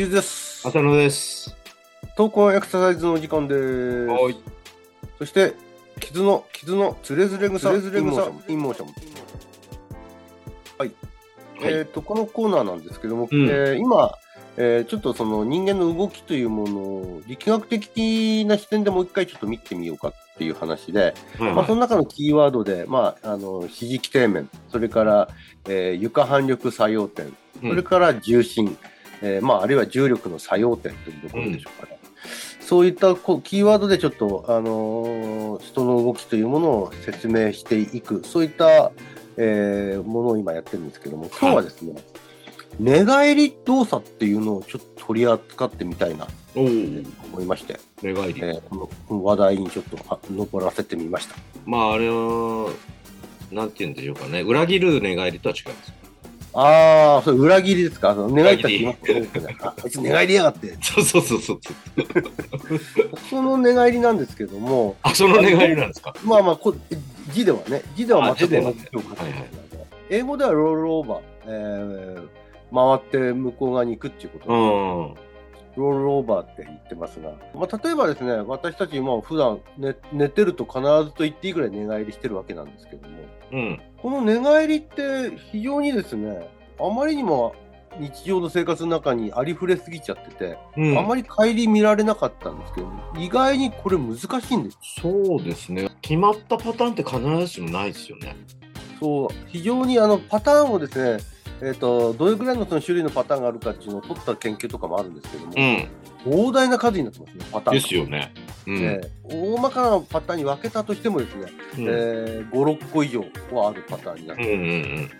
kizu です。浅野です。トークオンエクササイズのお時間です。はい。そして、 kizu の、 kizu のつれづれ草、つれ草、 in motion。はい。はいえっ、と、このコーナーなんですけども、うんえー今、えーちょっとその人間の動きというものを力学的な視点でもう一回ちょっと見てみようかっていう話で、はいまあ、その中のキーワードで、まあ、あの、支持基底面、それから、えー床反力作用点、それから重心、えーまあ、あるいは重力の作用点というところでしょうかね。そういったこうキーワードでちょっと、あのー人の動きというものを説明していく、そういった、えーものを今やってるんですけども、今日はですね、寝返り動作っていうのをちょっと取り扱ってみたいなと思いまして、寝返り。えーこの話題にちょっとあ登らせてみました。まあ、あれは、なんて言うんでしょうかね。裏切る寝返りとは違います。ああ、それ裏切りですか？その寝返ったら裏来ますね。ああいつ寝返りやがって。そうそうそうそう。その寝返りなんですけども、あ、その寝返りなんですか？まあまあこ、字ではね、字では全く同じ英語ではロールオーバー、えー回って向こう側に行くっていうことうで、ん。ロールオーバーって言ってますが、まあ、例えばですね、私たちも普段寝寝てると必ずと言っていいぐらい寝返りしてるわけなんですけども、うん。この寝返りって非常にですね、あまりにも日常の生活の中にありふれすぎちゃってて、うん。あまり顧みられなかったんですけど、意外にこれ難しいんです。そうですね。決まったパターンって必ずしもないですよね。そう、非常にあのパターンをですね、えっ、と、どれぐらいのその種類のパターンがあるかっていうのを取った研究とかもあるんですけども、うん。膨大な数になってますね、パターンが。ですよね。うん。えー大まかなパターンに分けたとしてもですね、うんえー5、6個以上はあるパターンになってうんうん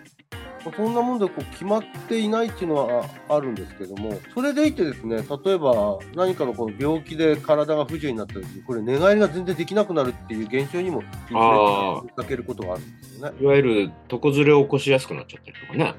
まあそんなもんでこう決まっていないっていうのはああるんですけども、それでいてですね、例えば何かのこの病気で体が不自由になった時に、これ寝返りが全然できなくなるっていう現象にもかけることがあるんですよね。うん。いわゆる床ずれを起こしやすくなっちゃったりとかね。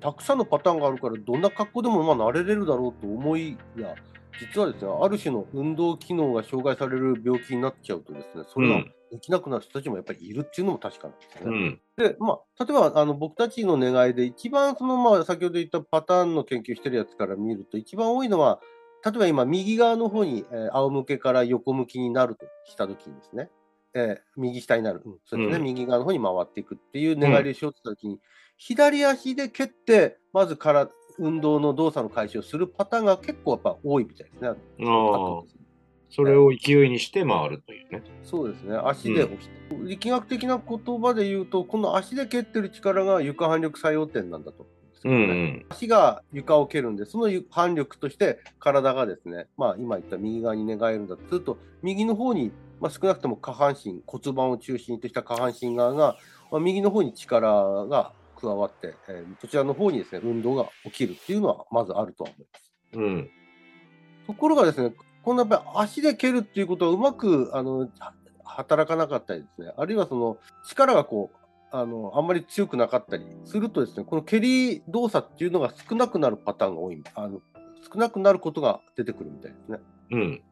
たくさんのパターンがあるから、どんな格好でもまあ慣れれるだろうと思いや、実はですね、ある種の運動機能が障害される病気になっちゃうとですね、それがうんできなくなる人たちもやっぱりいるっていうのも確かなんですよね。うん。で、まあ、例えば、あの、僕たちの願いで、一番その、まあ、先ほど言ったパターンの研究してるやつから見ると、一番多いのは、例えば今、右側の方に、えー仰向けから横向きになるとしたときにですね、えー右下になる。うん、そうですね、うん右側の方に回っていくっていう願いをしようとしたときに、左足で蹴って、まずから、運動の動作の開始をするパターンが結構やっぱ多いみたいですね。あ。それを勢いにして回るというね。そうですね、足で押して、力学的な言葉で言うと、この足で蹴ってる力が床反力作用点なんだと思うんうん。足が床を蹴るんで、その反力として体がですね、まあ、今言った右側に寝返るんだとすると、右の方に、まあ、少なくとも下半身、骨盤を中心とした下半身側が、まあ、右の方に力が加わって、えー、そちらの方にですね、運動が起きるっていうのはまずあるとは思います。うん。ところがですね、このやっぱり足で蹴るっていうことはうまくあのは働かなかったりですね、あるいはその力がこう、あのあんまり強くなかったりするとですね、この蹴り動作っていうのが少なくなるパターンが多い、あの少なくなることが出てくるみたいですね。うん。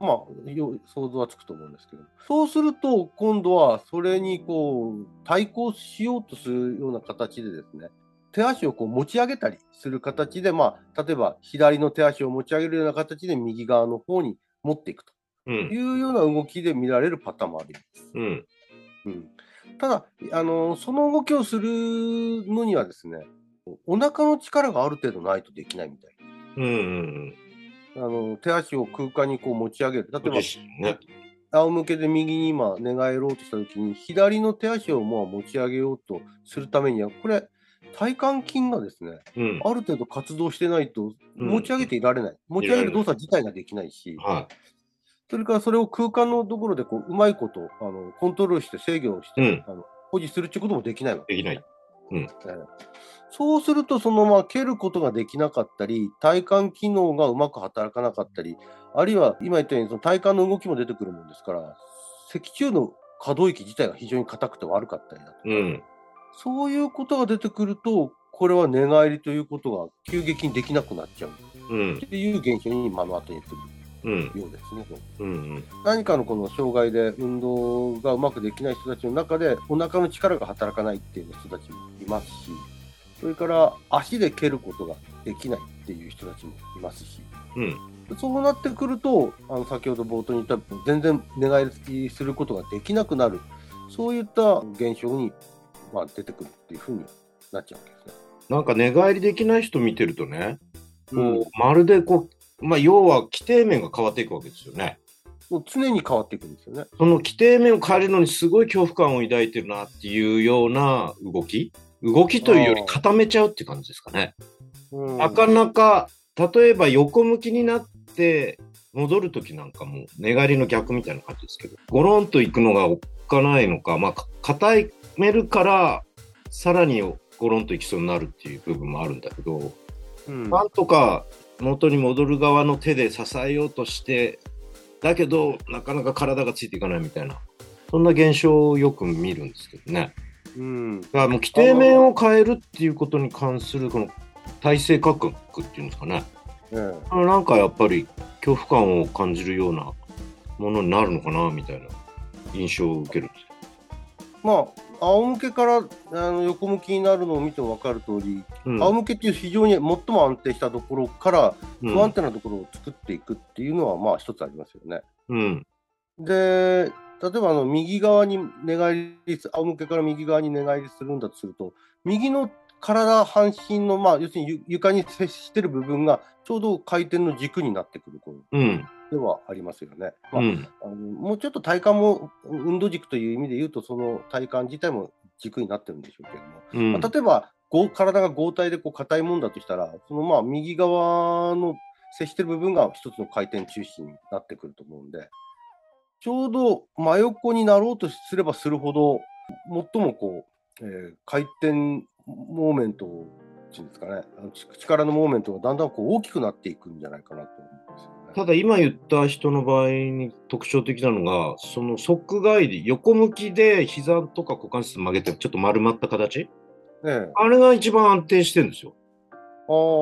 まあ、よ想像はつくと思うんですけど、そうすると、今度はそれにこう対抗しようとするような形でですね、手足をこう持ち上げたりする形で、まあ、例えば左の手足を持ち上げるような形で右側の方に持っていくとうん。いうような動きで見られるパターンもあります。うん。うん、ただあの、その動きをするのにはですね、お腹の力がある程度ないとできないみたいうん。うん。な。あの手足を空間にこう持ち上げる。例えばね。仰向けで右に今寝返ろうとしたときに、左の手足をもう持ち上げようとするためには、これ、体幹筋がですね、うん。ある程度活動してないとうん持ち上げていられない。持ち上げる動作自体ができないし、はそれからそれを空間のところでこううまいことあのコントロールして制御をして、うんあの保持するっていうこともできないわけい。できない。ええそうすると、そのまま蹴ることができなかったり、体幹機能がうまく働かなかったり、あるいは今言ったようにその体幹の動きも出てくるもんですから、脊柱の可動域自体が非常に硬くて悪かったりだとか、うん。そういうことが出てくると、これは寝返りということが急激にできなくなっちゃううんっていう現象に目の当たりにするうんようですね。うんうん何かのこの障害で運動がうまくできない人たちの中でお腹の力が働かないっていう人たちもいますしそれから足で蹴ることができないっていう人たちもいますしうんそうなってくるとあの先ほど冒頭に言った全然寝返りすることができなくなるそういった現象に、まあ、出てくるっていうふうになっちゃうわけですね。なんか寝返りできない人見てるとね、うんこうまるでこう、まあ、要は規定面が変わっていくわけですよね。もう常に変わっていくんですよね。その規定面を変えるのにすごい恐怖感を抱いてるなっていうような動き動きというより固めちゃうって感じですかね。うんなかなか、例えば横向きになって戻るときなんかも寝返りの逆みたいな感じですけど、ゴロンと行くのがおっかないのか、まあ、か固めるから、さらにゴロンと行きそうになるっていう部分もあるんだけど、うんなんとか元に戻る側の手で支えようとして、だけど、なかなか体がついていかないみたいな、そんな現象をよく見るんですけどね。うん。だからもう規定面を変えるっていうことに関するこの体制革命っていうんですかね。ええあのなんかやっぱり恐怖感を感じるようなものになるのかなみたいな印象を受けるんですまあ仰向けからあの横向きになるのを見ても分かる通り、うん。仰向けっていう非常に最も安定したところからうん。不安定なところを作っていくっていうのはまあ一つありますよね。うん。で例えばあの右側に寝返りす仰向けから右側に寝返りするんだとすると右の体半身の、まあ、要するにゆ床に接してる部分がちょうど回転の軸になってくる頃うん。ではありますよね。まあうん。あのもうちょっと体幹も運動軸という意味で言うとその体幹自体も軸になってるんでしょうけれども、うん。まあ例えばご体が合体でこう硬いもんだとしたらそのまあ右側の接してる部分が一つの回転中心になってくると思うんでちょうど真横になろうとすればするほど最もこう、えー回転モーメントっていうんですかね。力のモーメントがだんだんこう大きくなっていくんじゃないかなと思うんですよね。ただ今言った人の場合に特徴的なのがその側返り横向きで膝とか股関節曲げてちょっと丸まった形？ええ。あれが一番安定してるんですよ。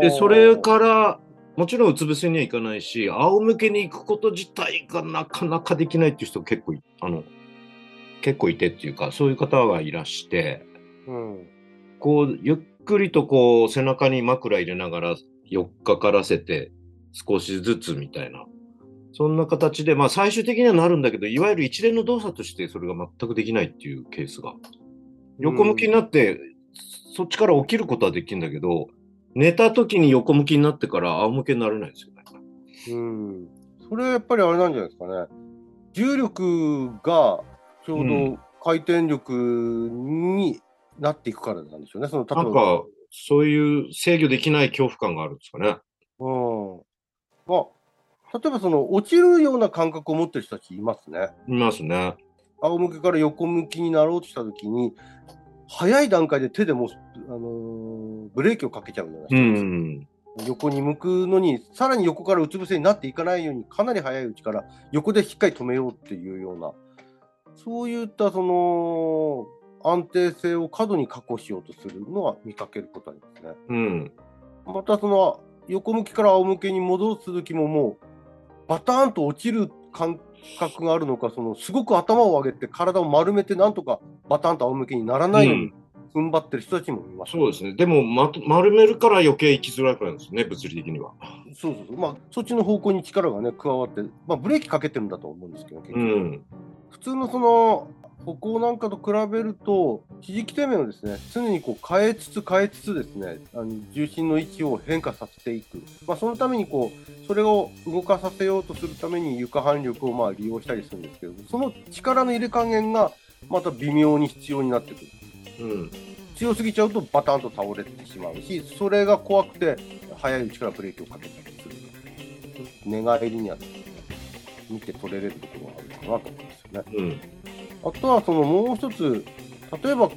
でそれからもちろんうつ伏せにはいかないし仰向けに行くこと自体がなかなかできないっていう人結構あの結構いてっていうかそういう方がいらしてうんこうゆっくりとこう背中に枕入れながら4日からせて少しずつみたいなそんな形でまあ最終的にはなるんだけどいわゆる一連の動作としてそれが全くできないっていうケースが。横向きになって、そっちから起きることはできるんだけど寝た時に横向きになってから仰向けになれないですよね。うん、それはやっぱりあれなんじゃないですかね。重力がちょううど回転力になっていくからなんでしょうね。その例えばなんかそういう制御できない恐怖感があるんですかね。うん。まあ、例えばその落ちるような感覚を持ってる人たちいますね。いますね。仰向けから横向きになろうとしたときに、早い段階で手でもう、あのーブレーキをかけちゃうじゃないですうか。ん。横に向くのに、さらに横からうつ伏せになっていかないように、かなり早いうちから横でしっかり止めようっていうような、そういったその安定性を過度に確保しようとするのは見かけることありますね。うん。またその横向きから仰向けに戻す時ももう、バターンと落ちる感覚があるのか、そのすごく頭を上げて体を丸めて、なんとかバターンと仰向けにならないように踏ん張ってる人たちもいます、そうですね。でも、ま、丸めるから余計生きづらくなるんですね、物理的には。そうそうそう、まあ、そっちの方向に力がね、加わって、まあ、ブレーキかけてるんだと思うんですけど、結う局ん。普通のその歩行なんかと比べると、肘基底面をですね、常にこう変えつつ変えつつですね、あの重心の位置を変化させていく。まあ、そのためにこう、それを動かさせようとするために床反力をまあ利用したりするんですけど、その力の入れ加減がまた微妙に必要になってくる。うん。強すぎちゃうとバタンと倒れてしまうし、それが怖くて、早いうちからブレーキをかけたりする。寝返りには、見て取れれるところがあるかなと思うんですよね。うん。あとはそのもう一つ、例えば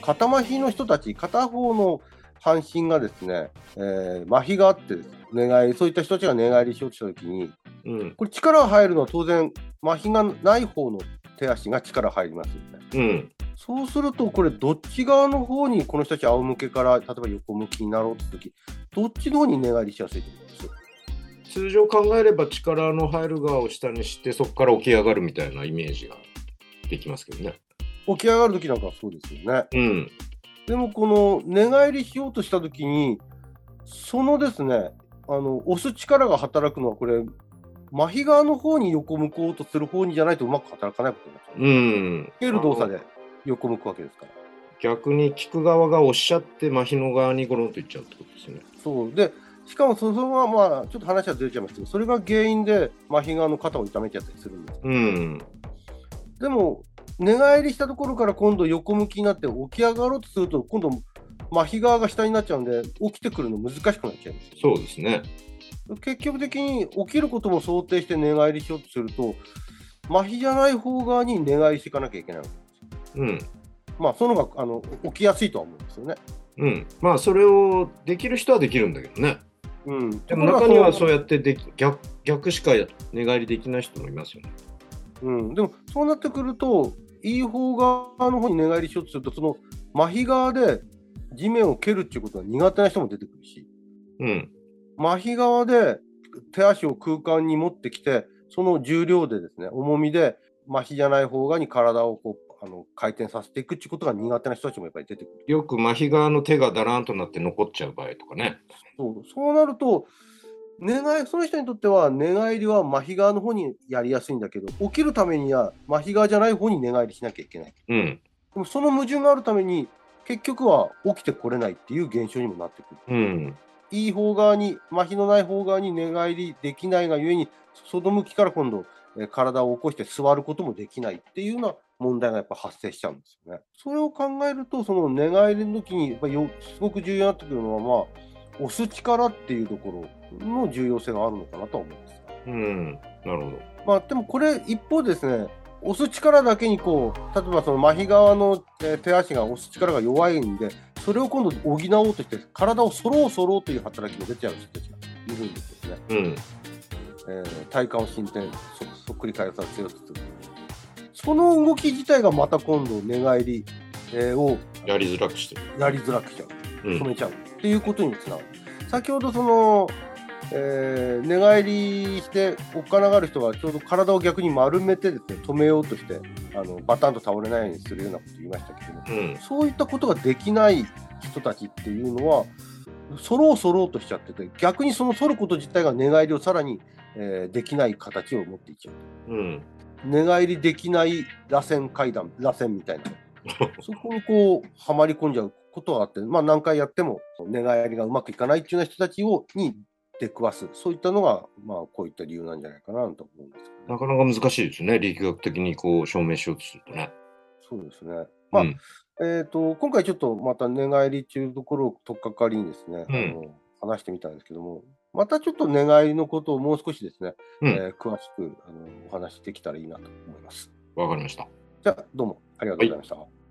肩麻痺の人たち、片方の半身がですね、えー麻痺があって寝返り、そういった人たちが寝返りしようとしたときに、うん。これ力が入るのは当然、麻痺がない方の手足が力入りますよね。うん。そうすると、これ、どっち側の方にこの人たち仰向けから、例えば横向きになろうとするとき、どっちの方に寝返りしやすいと思います？通常考えれば力の入る側を下にして、そこから起き上がるみたいなイメージができますけどね。起き上がるときなんかはそうですよね。うん。でも、この寝返りしようとしたときに、そのですね、あの押す力が働くのは、これ、麻痺側の方に横向こうとする方にじゃないとうまく働かないことになっちゃう。うん。蹴る動作で横向くわけですから。逆に聞く側が押しちゃって、麻痺の側にゴロンといっちゃうってことですね。そうでしかもそそのまま、ちょっと話はずれちゃいますけど、それが原因で麻痺側の肩を痛めちゃったりするんです。うん。でも、寝返りしたところから今度横向きになって起き上がろうとすると、今度、麻痺側が下になっちゃうんで、起きてくるの難しくなっちゃいます。そうですね。結局的に起きることも想定して寝返りしようとすると、麻痺じゃない方側に寝返りしていかなきゃいけないわけうん。まあ、その方があの起きやすいとは思うんですよね。うん。まあ、それをできる人はできるんだけどね。うん、でも中にはそうややってでき逆逆しか寝返りできない人もいますよね。うん、でもそうなってくると、いい方側の方に寝返りしようとすると、その麻痺側で地面を蹴るっていうことが苦手な人も出てくるし、うん。麻痺側で手足を空間に持ってきて、その重量でですね、重みで麻痺じゃない方側に体をこうあの回転させていくっていうことが苦手な人たちもやっぱり出てくる。よく麻痺側の手がだらんとなって残っちゃう場合とかね。そうそうなると、寝返その人にとっては寝返りは麻痺側の方にやりやすいんだけど、起きるためには麻痺側じゃない方に寝返りしなきゃいけない。うん。でもその矛盾があるために、結局は起きてこれないっていう現象にもなってくる。うん。いい方側に、麻痺のない方側に寝返りできないがゆえに、外向きから今度、えー体を起こして座ることもできないっていうような問題がやっぱ発生しちゃうんですよね。それを考えると、その寝返りの時にやっぱよすごく重要になってくるのは、まあ、押す力っていうところの重要性があるのかなとは思います。うん。なるほど。まあ、でもこれ、一方ですね、押す力だけにこう、例えばその麻痺側の、えー手足が押す力が弱いんで、それを今度補おうとして、体を反ろう反ろうという働きが出ちゃう人たちがいるんですよね。うん。えー体幹を進展、そそっくり返させようとする。その動き自体がまた今度寝返り、えーをやりづらくしてる。やりづらくしちゃう。うん止。めちゃうっていうことにつながる。先ほどその、えー寝返りしておっかながる人がちょうど体を逆に丸めてですね止めようとしてあのバタンと倒れないようにするようなこと言いましたけどもうん。そういったことができない人たちっていうのは反ろう反ろうとしちゃってて逆にその反ること自体が寝返りをさらに、えーできない形を持っていっちゃううん。寝返りできない螺旋階段螺旋みたいな そこにこう、はまり込んじゃうことがあって、まあ何回やっても寝返りがうまくいかないっていうような人たちを、に出くわす。そういったのが、まあこういった理由なんじゃないかなと思うんですけど、ね。なかなか難しいですね。力学的にこう証明しようとするとね。そうですね。まあ、うん。えっ、と、今回ちょっとまた寝返りっていうところを取っかかりにですね、うんあの話してみたんですけども、またちょっと寝返りのことをもう少しですね、うんえー詳しくあのお話しできたらいいなと思います。わかりました。じゃあ、どうもありがとうございました。